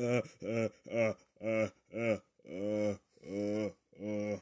uh, uh, uh,